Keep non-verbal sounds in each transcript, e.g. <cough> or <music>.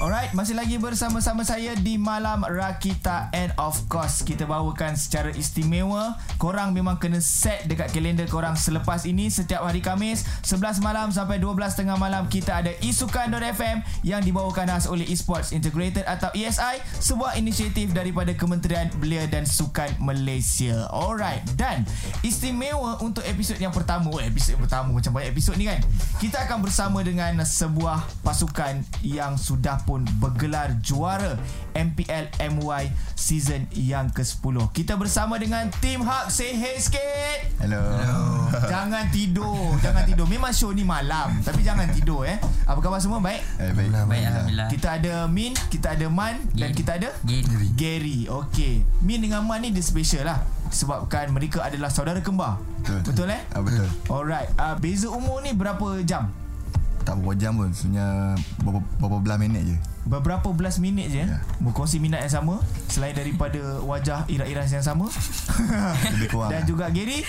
Alright, masih lagi bersama-sama saya di Malam Rakita and of course kita bawakan secara istimewa. Korang memang kena set dekat kalender korang selepas ini setiap hari Kamis 11 malam sampai 12 tengah malam kita ada Isukan.fm yang dibawakan khas oleh Esports Integrated atau ESI, sebuah inisiatif daripada Kementerian Belia dan Sukan Malaysia. Alright, dan istimewa untuk episod yang pertama, oh, episod yang pertama macam banyak episod ni kan. Kita akan bersama dengan sebuah pasukan yang sudah pun bergelar juara MPL MY season yang ke-10. Kita bersama dengan Team Hub. Say hey sikit. Hello. <laughs> Jangan tidur. Jangan tidur. Memang show ni malam. Tapi jangan tidur eh. Apa khabar semua? Baik? Eh, baik. Baik Alhamdulillah Kita ada Min, kita ada Man dan Gary. kita ada Gary. Gary. Okey. Min dengan Man ni dia special lah. Sebabkan mereka adalah saudara kembar. Betul. Betul eh? Ah, betul. Alright. Uh, beza umur ni berapa jam? Tak berapa jam pun. Sebenarnya berapa, berapa belas minit je. Beberapa belas minit je Ya. Berkongsi minat yang sama Selain daripada Wajah iras-iras yang sama. <laughs> Lebih kurang. Dan juga Gary.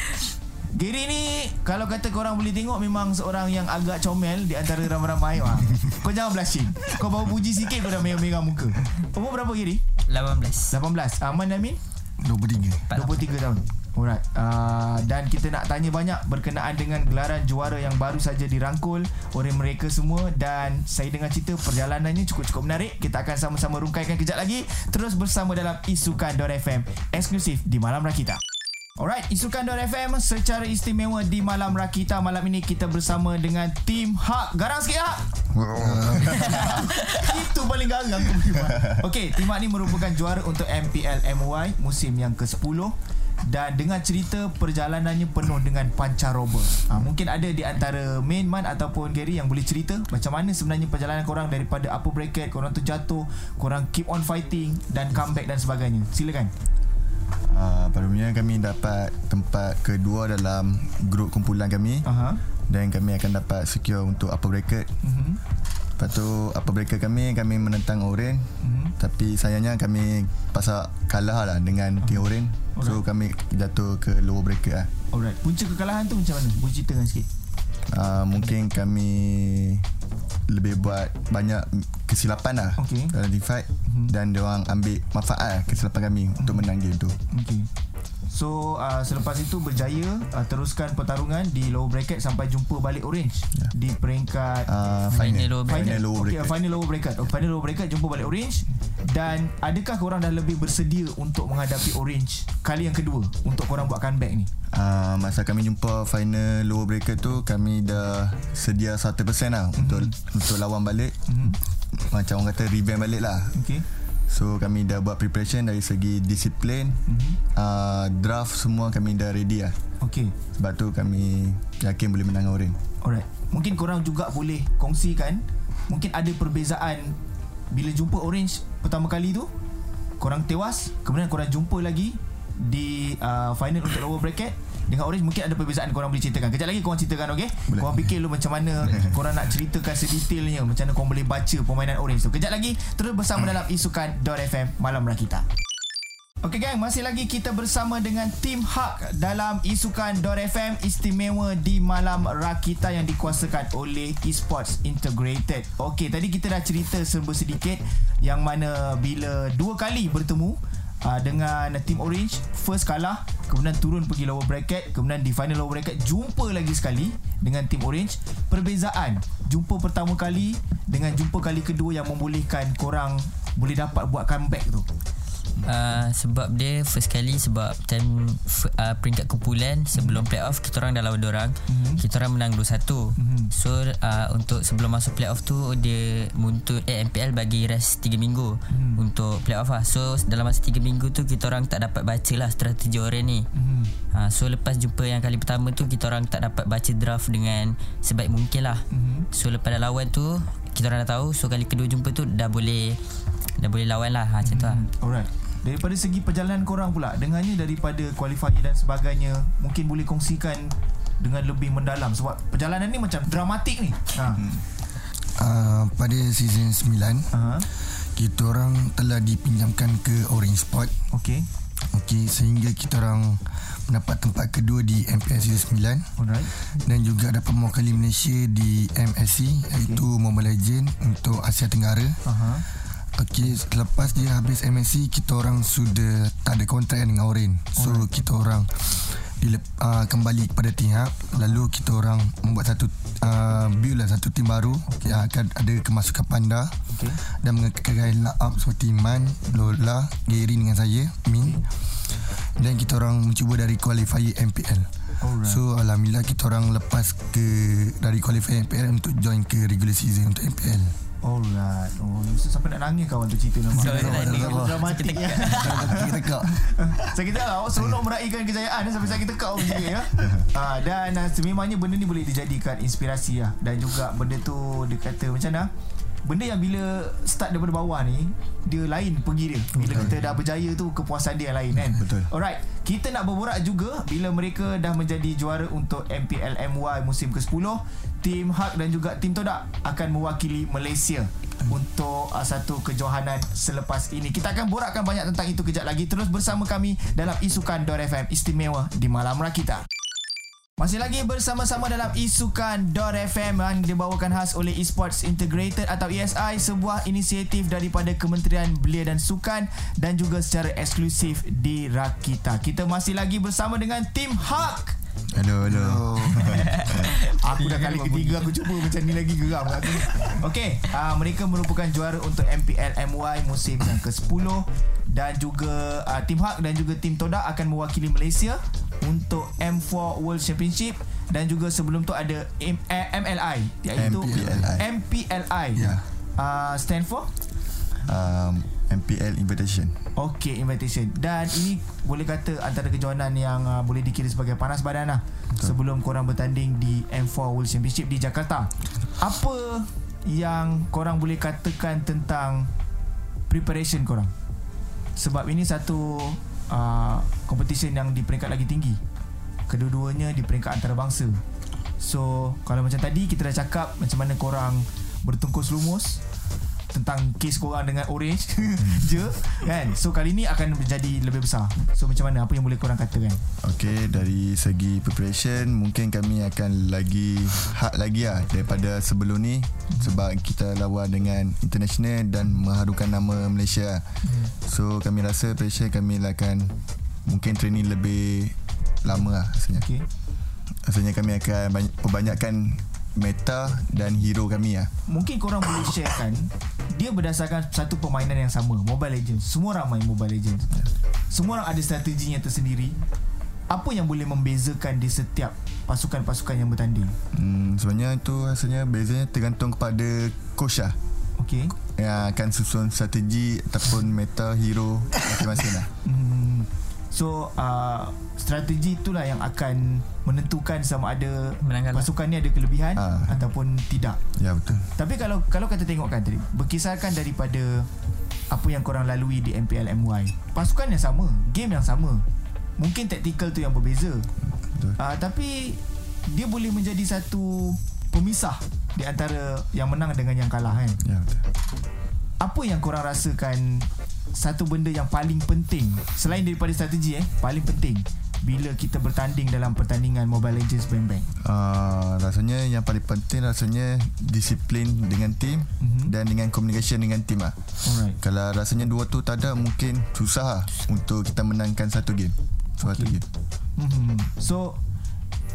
Gary ni Kalau kata korang boleh tengok Memang seorang yang agak comel Di antara ramai-ramai. Kau jangan blushing Kau bawa puji sikit Kau dah merah-merah muka. Umur berapa Gary? 18 18 Aman Amin? 23 23 tahun Alright uh, Dan kita nak tanya banyak Berkenaan dengan gelaran juara Yang baru saja dirangkul Oleh mereka semua Dan saya dengar cerita Perjalanannya cukup-cukup menarik. Kita akan sama-sama rungkaikan kejap lagi. Terus bersama dalam Isukan.fm Eksklusif di Malam Rakita. Alright, Isukan.fm secara istimewa di Malam Rakita. Malam ini kita bersama dengan Tim Hak. Garang sikit Hak. <laughs> Itu paling garang. Punya <laughs> Okey, Tim Hak ni merupakan juara untuk MPL MY musim yang ke-10 dan dengan cerita perjalanannya penuh dengan pancaroba. Ha, mungkin ada di antara main man ataupun Gary yang boleh cerita macam mana sebenarnya perjalanan korang daripada upper bracket, korang tu jatuh, korang keep on fighting dan comeback dan sebagainya. Silakan. Uh, pada umumnya kami dapat tempat kedua dalam grup kumpulan kami. Aha. Dan kami akan dapat secure untuk upper bracket. Mhm. Lepas tu upper bracket kami, kami menentang Oren. Mhm. Tapi sayangnya kami pasal kalah lah dengan tim Oren. So kami jatuh ke lower bracket lah. Alright. Punca kekalahan tu macam mana? Boleh ceritakan sikit. uh, mungkin kami lebih buat banyak kesilapan lah Okey. dalam team fight mm-hmm. dan dia orang ambil manfaat lah kesilapan kami mm-hmm. untuk menang game tu. Okay. So uh, selepas itu berjaya uh, teruskan pertarungan di lower bracket sampai jumpa balik orange Ya. di peringkat Uh, Final final, lower final, bracket. lower okay, bracket. final lower bracket. Oh, final lower bracket jumpa balik orange dan adakah korang dah lebih bersedia untuk menghadapi orange kali yang kedua untuk korang buat comeback ni? Uh, masa kami jumpa final lower bracket tu kami dah sedia 100% lah mm-hmm. untuk untuk lawan balik. Mm-hmm. Macam orang kata revamp balik lah. Okay. So kami dah buat preparation dari segi disiplin, mm-hmm. uh, draft semua kami dah ready lah. Okay. Sebab tu kami yakin boleh menang Oren. Alright. Mungkin korang juga boleh kongsikan mungkin ada perbezaan bila jumpa orange pertama kali tu korang tewas kemudian korang jumpa lagi di uh, final untuk lower bracket dengan orange mungkin ada perbezaan korang boleh ceritakan. Kejap lagi korang ceritakan okey? Boleh. korang fikir lu macam mana <laughs> korang nak ceritakan sedetailnya macam mana korang boleh baca permainan orange tu. Kejap lagi terus bersama dalam isukan.fm malam rakita. Okey gang, masih lagi kita bersama dengan tim Hak dalam isukan.fm istimewa di malam Rakita yang dikuasakan oleh Esports Integrated. Okey, tadi kita dah cerita serba sedikit yang mana bila dua kali bertemu uh, dengan tim Orange, first kalah, kemudian turun pergi lower bracket, kemudian di final lower bracket jumpa lagi sekali dengan tim Orange. Perbezaan jumpa pertama kali dengan jumpa kali kedua yang membolehkan korang boleh dapat buat comeback tu. Uh, Sebab dia first kali Sebab time uh, peringkat kumpulan Sebelum playoff Kita orang dah lawan dorang mm-hmm. Kita orang menang 2-1 mm-hmm. So uh, untuk sebelum masuk playoff tu Dia muntut eh, MPL bagi rest 3 minggu mm. Untuk playoff lah So dalam masa 3 minggu tu Kita orang tak dapat baca lah Strategi orang ni mm. uh, So lepas jumpa yang kali pertama tu Kita orang tak dapat baca draft Dengan sebaik mungkin lah mm. So lepas dah lawan tu Kita orang dah tahu So kali kedua jumpa tu Dah boleh Dah boleh lawan lah ha, Macam tu lah Alright. Daripada segi perjalanan korang pula Dengannya daripada qualifier dan sebagainya Mungkin boleh kongsikan Dengan lebih mendalam Sebab perjalanan ni macam dramatik ni ha. uh, Pada season 9 Aha. Kita orang telah dipinjamkan ke Orange Sport Okay Okey, sehingga kita orang mendapat tempat kedua di Season 9 Alright. dan juga dapat mewakili Malaysia di MSC iaitu Mobile Legend untuk Asia Tenggara. Aha. Okey, selepas dia habis MSC, kita orang sudah tak ada kontrak dengan Orange. So, Alright. kita orang dilep, uh, kembali kepada Tihak lalu kita orang membuat satu uh, build lah satu tim baru okay. yang akan ada kemasukan Panda Okay. dan mengekalkan up seperti Man, Lola, Gary dengan saya, Min dan kita orang mencuba dari qualifier MPL Alright. So Alhamdulillah kita orang lepas ke dari qualifier MPL untuk join ke regular season untuk MPL Alright. Oh, so, sampai nak nangis kawan tu cerita nama. So, nak ni dramatik ya. Kita <laughs> kak Saya kata awak seronok meraihkan kejayaan sampai saya kita kau juga ya. <laughs> Ah dan uh, sememangnya benda ni boleh dijadikan inspirasi lah dan juga benda tu dia kata macam mana? Benda yang bila start daripada bawah ni Dia lain pergi dia Bila kita dah berjaya tu Kepuasan dia lain kan Betul. Alright Kita nak berborak juga Bila mereka dah menjadi juara Untuk MPL MY musim ke-10 Tim Hak dan juga Tim Todak Akan mewakili Malaysia untuk uh, satu kejohanan selepas ini. Kita akan borakkan banyak tentang itu kejap lagi. Terus bersama kami dalam Isukan Dor FM istimewa di Malam Rakita. Masih lagi bersama-sama dalam Isukan Dor FM yang dibawakan khas oleh Esports Integrated atau ESI sebuah inisiatif daripada Kementerian Belia dan Sukan dan juga secara eksklusif di Rakita. Kita masih lagi bersama dengan Tim Hak. Hello, hello. <laughs> Aku dah kali ketiga aku cuba macam ni lagi geram aku. Okey, uh, mereka merupakan juara untuk MPL MY musim yang ke-10 dan juga uh, tim Hak dan juga tim Todak akan mewakili Malaysia untuk M4 World Championship dan juga sebelum tu ada M- eh, MLI iaitu MPLI. MPLI. Ya. Uh, stand for Um, MPL Invitation. Okay invitation Dan ini boleh kata antara kejohanan yang uh, boleh dikira sebagai panas badan lah Sebelum korang bertanding di M4 World Championship di Jakarta Apa yang korang boleh katakan tentang preparation korang? Sebab ini satu uh, competition yang di peringkat lagi tinggi. Kedua-duanya di peringkat antarabangsa. So kalau macam tadi kita dah cakap macam mana korang bertungkus lumus tentang kes korang dengan orange. <laughs> Je kan? So kali ni akan menjadi lebih besar. So macam mana? Apa yang boleh korang katakan? Okay, dari segi preparation mungkin kami akan lagi hard lagi lah daripada sebelum ni. Sebab kita lawan dengan international dan mengharukan nama Malaysia. So kami rasa preparation kami akan mungkin training lebih lama lah rasanya. okay Rasanya kami akan banyak, perbanyakkan meta dan hero kami lah. mungkin korang boleh sharekan dia berdasarkan satu permainan yang sama Mobile Legends semua orang main Mobile Legends semua orang ada strateginya tersendiri apa yang boleh membezakan di setiap pasukan-pasukan yang bertanding Hmm, sebenarnya itu rasanya bezanya tergantung kepada coach lah. okay Yang akan susun strategi ataupun meta hero masing-masing lah. <laughs> Hmm. So uh, strategi itulah yang akan menentukan sama ada Menang kalah. pasukan ni ada kelebihan Ah. ataupun tidak. Ya betul. Tapi kalau kalau kata tengokkan tadi berkisarkan daripada apa yang korang lalui di MPL MY. Pasukan yang sama, game yang sama. Mungkin taktikal tu yang berbeza. Betul. Uh, tapi dia boleh menjadi satu pemisah di antara yang menang dengan yang kalah kan. Ya betul. Apa yang korang rasakan satu benda yang paling penting selain daripada strategi eh paling penting bila kita bertanding dalam pertandingan Mobile Legends Bang Bang. Uh, rasanya yang paling penting rasanya disiplin dengan tim Mhm. mm-hmm. dan dengan communication dengan tim lah. Alright. Kalau rasanya dua tu tak ada mungkin susah lah untuk kita menangkan satu game. Suatu Okay. game. Hmm. So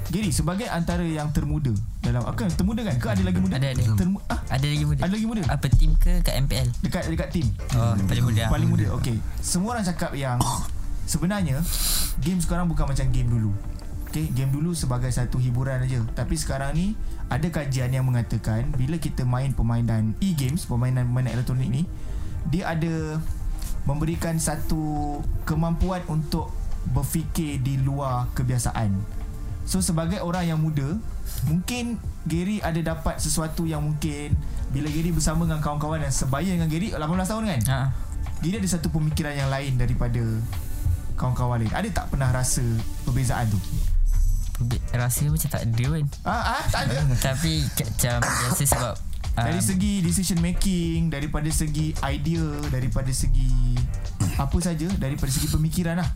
Giri sebagai antara yang termuda dalam akan termuda kan ke ada lagi muda? Ada, ada. Termu, ah, Ada lagi muda ada lagi muda. Apa tim ke kat MPL Dekat dekat tim. Oh paling muda Paling muda. Okey. Semua orang cakap yang sebenarnya game sekarang bukan macam game dulu. Okey, game dulu sebagai satu hiburan aja. Tapi sekarang ni ada kajian yang mengatakan bila kita main permainan e-games, permainan-permainan elektronik ni, dia ada memberikan satu kemampuan untuk berfikir di luar kebiasaan. So sebagai orang yang muda, mungkin Gary ada dapat sesuatu yang mungkin bila Gary bersama dengan kawan-kawan yang sebaya dengan Gary 18 tahun kan? ha. Dia ada satu pemikiran yang lain daripada kawan-kawan lain. Ada tak pernah rasa perbezaan tu? Rasa macam tak ada kan Ah, ah tak ada. <laughs> Tapi macam biasa sebab Dari um, segi decision making, daripada segi idea, daripada segi apa saja daripada segi pemikiran lah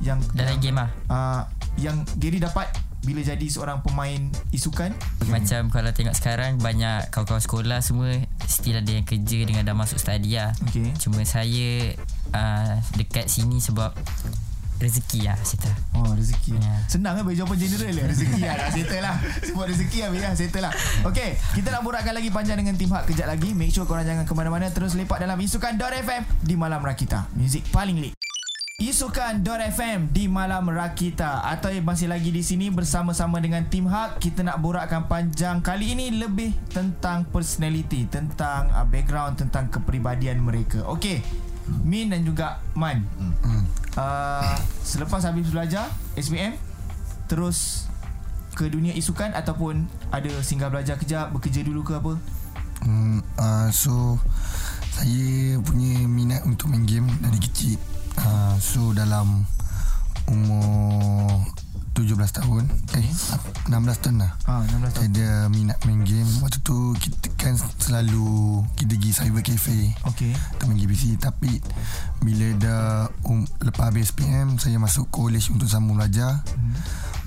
yang Dalam yang, game lah uh, yang Gary dapat bila jadi seorang pemain isukan? Macam kalau tengok sekarang Banyak kawan-kawan sekolah semua Still ada yang kerja Dengan dah masuk study lah Okey. Cuma saya uh, Dekat sini sebab Rezeki lah Saya Oh rezeki. Ya. Senang kan bagi jawapan general lah Rezeki lah Dah settle lah. Sebut rezeki lah Biar settle lah. Okay Kita nak borakkan lagi panjang dengan tim hak Kejap lagi. Make sure korang jangan ke mana-mana. Terus lepak dalam Isukan.fm Di Malam Rakita. Music paling lit Isukan.fm di Malam Rakita. Atau masih lagi di sini bersama-sama dengan tim Hak Kita nak borakkan panjang Kali ini lebih tentang personality Tentang uh, background Tentang kepribadian mereka. Okey Min dan juga Man. Uh, Selepas habis belajar SPM Terus ke dunia isukan Ataupun ada singgah belajar kejap Bekerja dulu ke apa? Hmm, uh, so saya punya minat untuk main game dari kecil. Uh, so dalam umur 17 tahun, eh 16 tahun lah. ha, 16 Saya tahun ada minat main game. Waktu tu kita kan selalu kita pergi cyber cafe atau main game PC tapi bila dah um, lepas habis PM saya masuk college untuk sambung belajar. Hmm.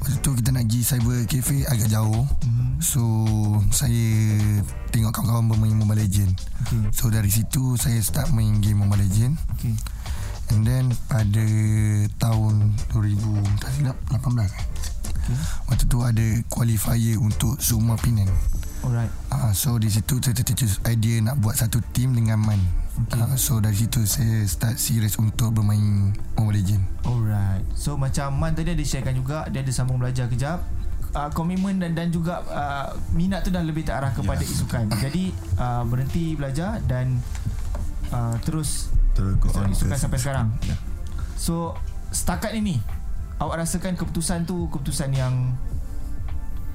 Waktu tu kita nak pergi cyber cafe agak jauh. Hmm. So saya tengok kawan-kawan bermain Mobile Legend. Okey So dari situ saya start main game Mobile Legend. Okey And then pada tahun 2000 tak silap 18 kan. Okey Waktu tu ada qualifier untuk Suma Penang. Alright Ah, so di situ saya tercetus idea nak buat satu team dengan Man. Okay. Ah, so dari situ saya start serius untuk bermain Mobile Legend. Alright So macam Man tadi ada sharekan juga Dia ada sambung belajar kejap uh, Komitmen dan, dan juga uh, Minat tu dah lebih terarah kepada Ya. isukan Jadi uh, berhenti belajar Dan uh, Terus On isukan to- sampai sekarang Ya. So Setakat ini Awak rasakan keputusan tu Keputusan yang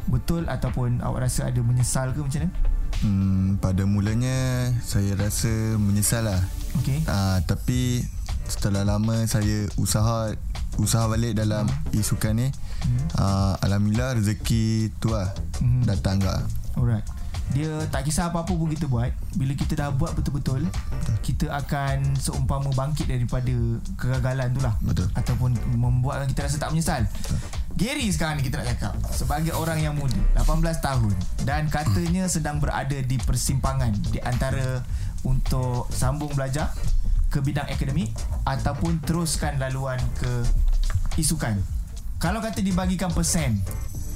Betul Ataupun awak rasa ada menyesal ke macam mana Hmm, pada mulanya saya rasa menyesal lah. Okay Uh, tapi setelah lama saya usaha usaha balik dalam isukan ni, uh, alhamdulillah rezeki tu lah Mhm. datang ke. Alright dia tak kisah apa-apa pun kita buat. Bila kita dah buat betul-betul Kita akan seumpama bangkit daripada kegagalan tu lah. Betul. Ataupun membuatkan kita rasa tak menyesal. Gary sekarang ni kita nak cakap Sebagai orang yang muda 18 tahun Dan katanya sedang berada di persimpangan Di antara untuk sambung belajar Ke bidang akademik Ataupun teruskan laluan ke isukan. Kalau kata dibagikan persen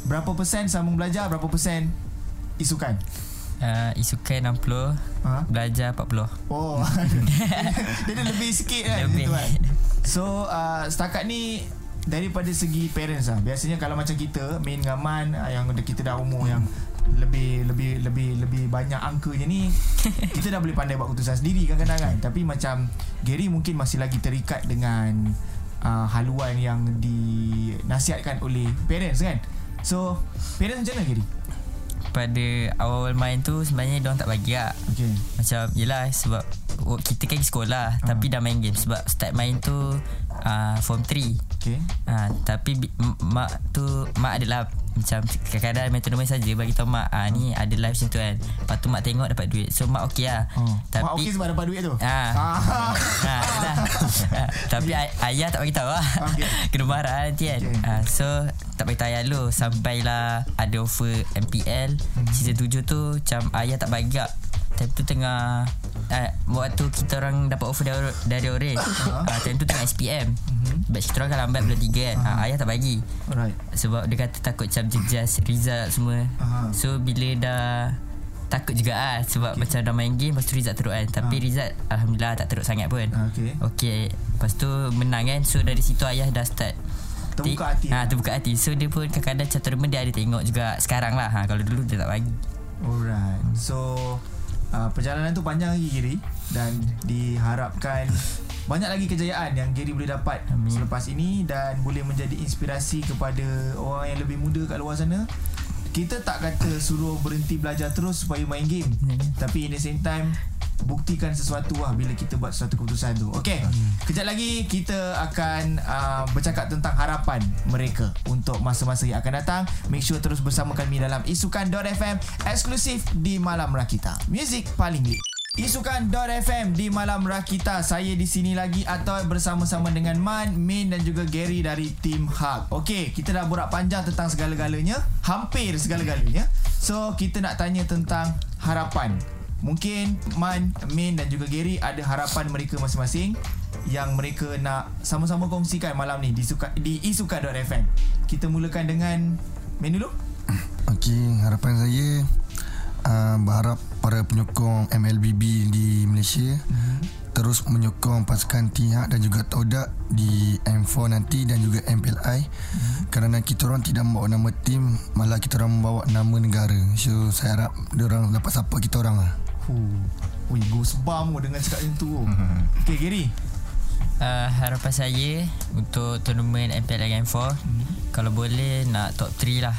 Berapa persen sambung belajar Berapa persen isukan uh, Isukan 60 Ha? Belajar 40 Oh <laughs> Dia ada lebih sikit kan Lebih. gitu kan? So uh, Setakat ni Daripada segi parents lah Biasanya kalau macam kita Main dengan Man uh, Yang kita dah umur yang lebih lebih lebih lebih banyak angkanya ni <laughs> kita dah boleh pandai buat keputusan sendiri kadang-kadang kan tapi macam Gary mungkin masih lagi terikat dengan uh, haluan yang dinasihatkan oleh parents kan so parents macam mana Gary Pada awal-awal main tu Sebenarnya diorang tak bagi lah okay Macam Yelah sebab Kita kan sekolah Ah. Tapi dah main game Sebab start main tu uh, Form 3 okay Ha, tapi mak tu mak adalah macam kadang-kadang main tournament saja bagi tahu mak ah ni ada live macam tu kan. Lepas tu mak tengok dapat duit. So mak okey lah. oh. Tapi Mak okey sebab dapat duit tu Ah. ah. <laughs> dah. ha, tapi ay- ayah tak bagi tahu lah. Okey. <laughs> Kena marah nanti kan. Okey. Ha, so tak bagi ayah dulu sampailah ada offer MPL Hmm. season 7 tu macam ayah tak bagi tak. Time tu tengah uh, Waktu kita orang dapat offer dari, dari Orange uh, Time tu tengah SPM Mhm. Batch kita orang kan lambat bulan 3 kan uh, Ayah tak bagi Alright sebab dia kata takut macam jejas result semua. Aha. So bila dah takut juga ah sebab okay. macam dah main game lepas tu result teruk kan. Tapi Ha. result alhamdulillah tak teruk sangat pun. Ah, okay. Okey, lepas tu menang kan. So dari situ ayah dah start Terbuka hati. Ha, terbuka hati. So dia pun kadang-kadang tournament dia ada tengok juga sekarang lah. Ha, kalau dulu dia tak bagi. Alright. So uh, perjalanan tu panjang lagi Giri dan diharapkan banyak lagi kejayaan yang Gary boleh dapat Amin. selepas ini dan boleh menjadi inspirasi kepada orang yang lebih muda kat luar sana. Kita tak kata suruh berhenti belajar terus supaya main game. Hmm. Tapi in the same time buktikan sesuatu lah bila kita buat suatu keputusan tu. Okey. Kejap lagi kita akan uh, bercakap tentang harapan mereka untuk masa-masa yang akan datang. Make sure terus bersama kami dalam isukan.fm eksklusif di Malam Rakita. Music paling lit. Isukan.fm di Malam Rakita. Saya di sini lagi atau bersama-sama dengan Man, Min dan juga Gary dari Team Hug. Okey, kita dah borak panjang tentang segala-galanya. Hampir segala-galanya. So, kita nak tanya tentang harapan. Mungkin Man, Min dan juga Gary ada harapan mereka masing-masing yang mereka nak sama-sama kongsikan malam ni di, suka, di isukan.fm. Kita mulakan dengan Min dulu. <clears throat> Okey, harapan saya uh, berharap para penyokong MLBB di Malaysia mm-hmm. terus menyokong pasukan Tihak dan juga Todak di M4 nanti dan juga MPLI mm-hmm. kerana kita orang tidak membawa nama tim malah kita orang membawa nama negara so saya harap orang dapat support kita orang lah Huh. Ui, goosebump dengan cakap macam tu. <laughs> Okay, Gary. Uh, harapan saya untuk tournament MPL M4 hmm. kalau boleh nak top 3 lah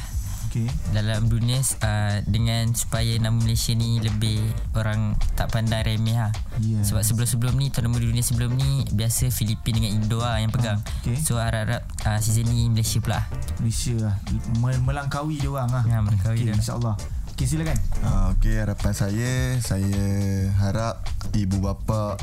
Okay. dalam dunia uh, dengan supaya nama Malaysia ni lebih orang tak pandang remeh lah. Yes. Sebab sebelum-sebelum ni tournament dunia sebelum ni biasa Filipin dengan Indo lah yang pegang. Ah, okay. So harap-harap uh, season ni Malaysia pula. Malaysia lah. Mel- melangkaui dia orang lah. Ya, melangkaui okay, dia. InsyaAllah. Okay, silakan. Uh, Okey, harapan saya Saya harap ibu bapa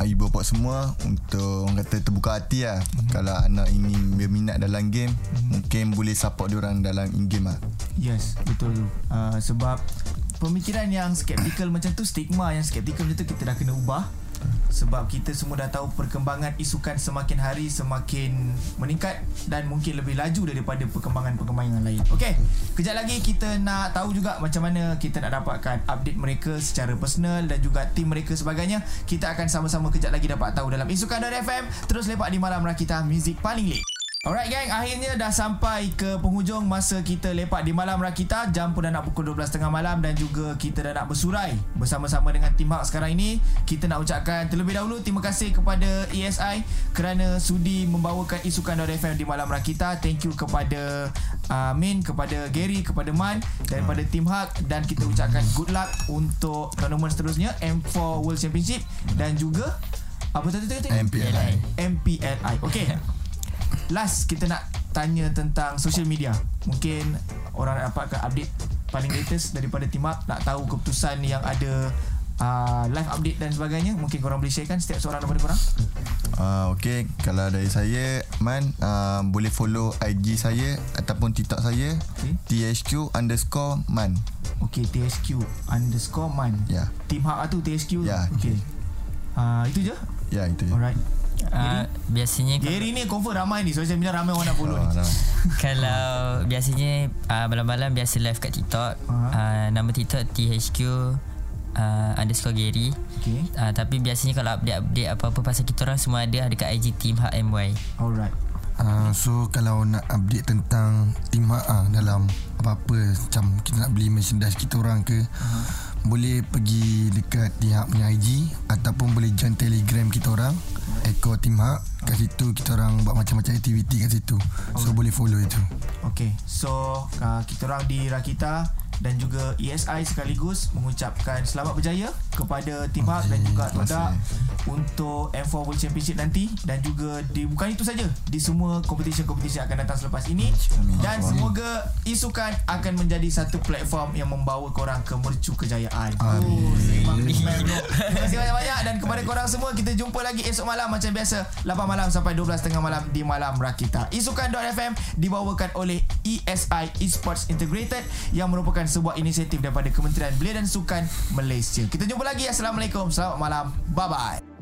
uh, Ibu bapa semua Untuk orang kata terbuka hati lah mm-hmm. Kalau anak ingin berminat dalam game mm-hmm. Mungkin boleh support orang dalam in-game lah Yes, betul tu. Uh, sebab pemikiran yang skeptikal macam tu, stigma yang skeptikal macam tu kita dah kena ubah. Sebab kita semua dah tahu perkembangan isukan semakin hari semakin meningkat dan mungkin lebih laju daripada perkembangan-perkembangan lain. Okey, kejap lagi kita nak tahu juga macam mana kita nak dapatkan update mereka secara personal dan juga tim mereka sebagainya. Kita akan sama-sama kejap lagi dapat tahu dalam isukan.fm. Terus lepak di Malam Rakita, muzik paling lit. Alright gang, akhirnya dah sampai ke penghujung masa kita lepak di Malam Rakita. Jam pun dah nak pukul 12.30 malam dan juga kita dah nak bersurai bersama-sama dengan tim Hak sekarang ini. Kita nak ucapkan terlebih dahulu terima kasih kepada ESI kerana sudi membawakan isukan FM di Malam Rakita. Thank you kepada uh, Min, kepada Gary, kepada Man daripada tim Hak dan kita ucapkan good luck untuk tournament seterusnya M4 World Championship dan juga apa tadi tadi? MPLI MPLI. Okay. <laughs> Last kita nak tanya tentang social media. Mungkin orang dapatkan update paling latest daripada tim Up nak tahu keputusan yang ada uh, live update dan sebagainya. Mungkin korang boleh sharekan setiap seorang daripada korang. uh, Okey, kalau dari saya Man, uh, boleh follow IG saya Ataupun TikTok saya Okey. THQ underscore Man Okay, THQ underscore man. Ya Tim Hub lah tu THQ. Ya. Okay. Uh, itu je? Ya, itu je Alright. Uh, biasanya kalau, Gary ni confirm ramai ni. Social media ramai orang nak follow Oh, ni. <laughs> kalau biasanya uh, malam-malam biasa live kat TikTok. Uh, nama TikTok THQ uh, underscore Gary. Okay. Uh, tapi biasanya kalau update-update apa-apa pasal kita orang semua ada dekat IG Team HMY. Alright. uh, So kalau nak update tentang Tim Hak uh, Dalam apa-apa Macam kita nak beli merchandise kita orang ke uh-huh. Boleh pergi dekat Tim Hak punya IG Ataupun boleh join telegram kita orang Eko Tim Hak. Kat situ kita orang buat macam-macam aktiviti kat situ. So boleh follow itu. Okay, so uh, kita orang di Rakita dan juga ESI sekaligus mengucapkan selamat berjaya kepada tim Hak dan juga Todak kasih. untuk M4 World Championship nanti dan juga di bukan itu saja di semua competition-competition yang akan datang selepas ini Amin. dan Amin. semoga isukan akan menjadi satu platform yang membawa korang ke mercu kejayaan. Amin. Oh. Terima kasih banyak-banyak dan kepada korang semua kita jumpa lagi esok malam macam biasa 8 malam sampai 12.30 malam di Malam Rakita. Isukan.fm dibawakan oleh ESI Esports Integrated yang merupakan sebuah inisiatif daripada Kementerian Belia dan Sukan Malaysia. Kita jumpa lagi. Assalamualaikum. Selamat malam. Bye-bye.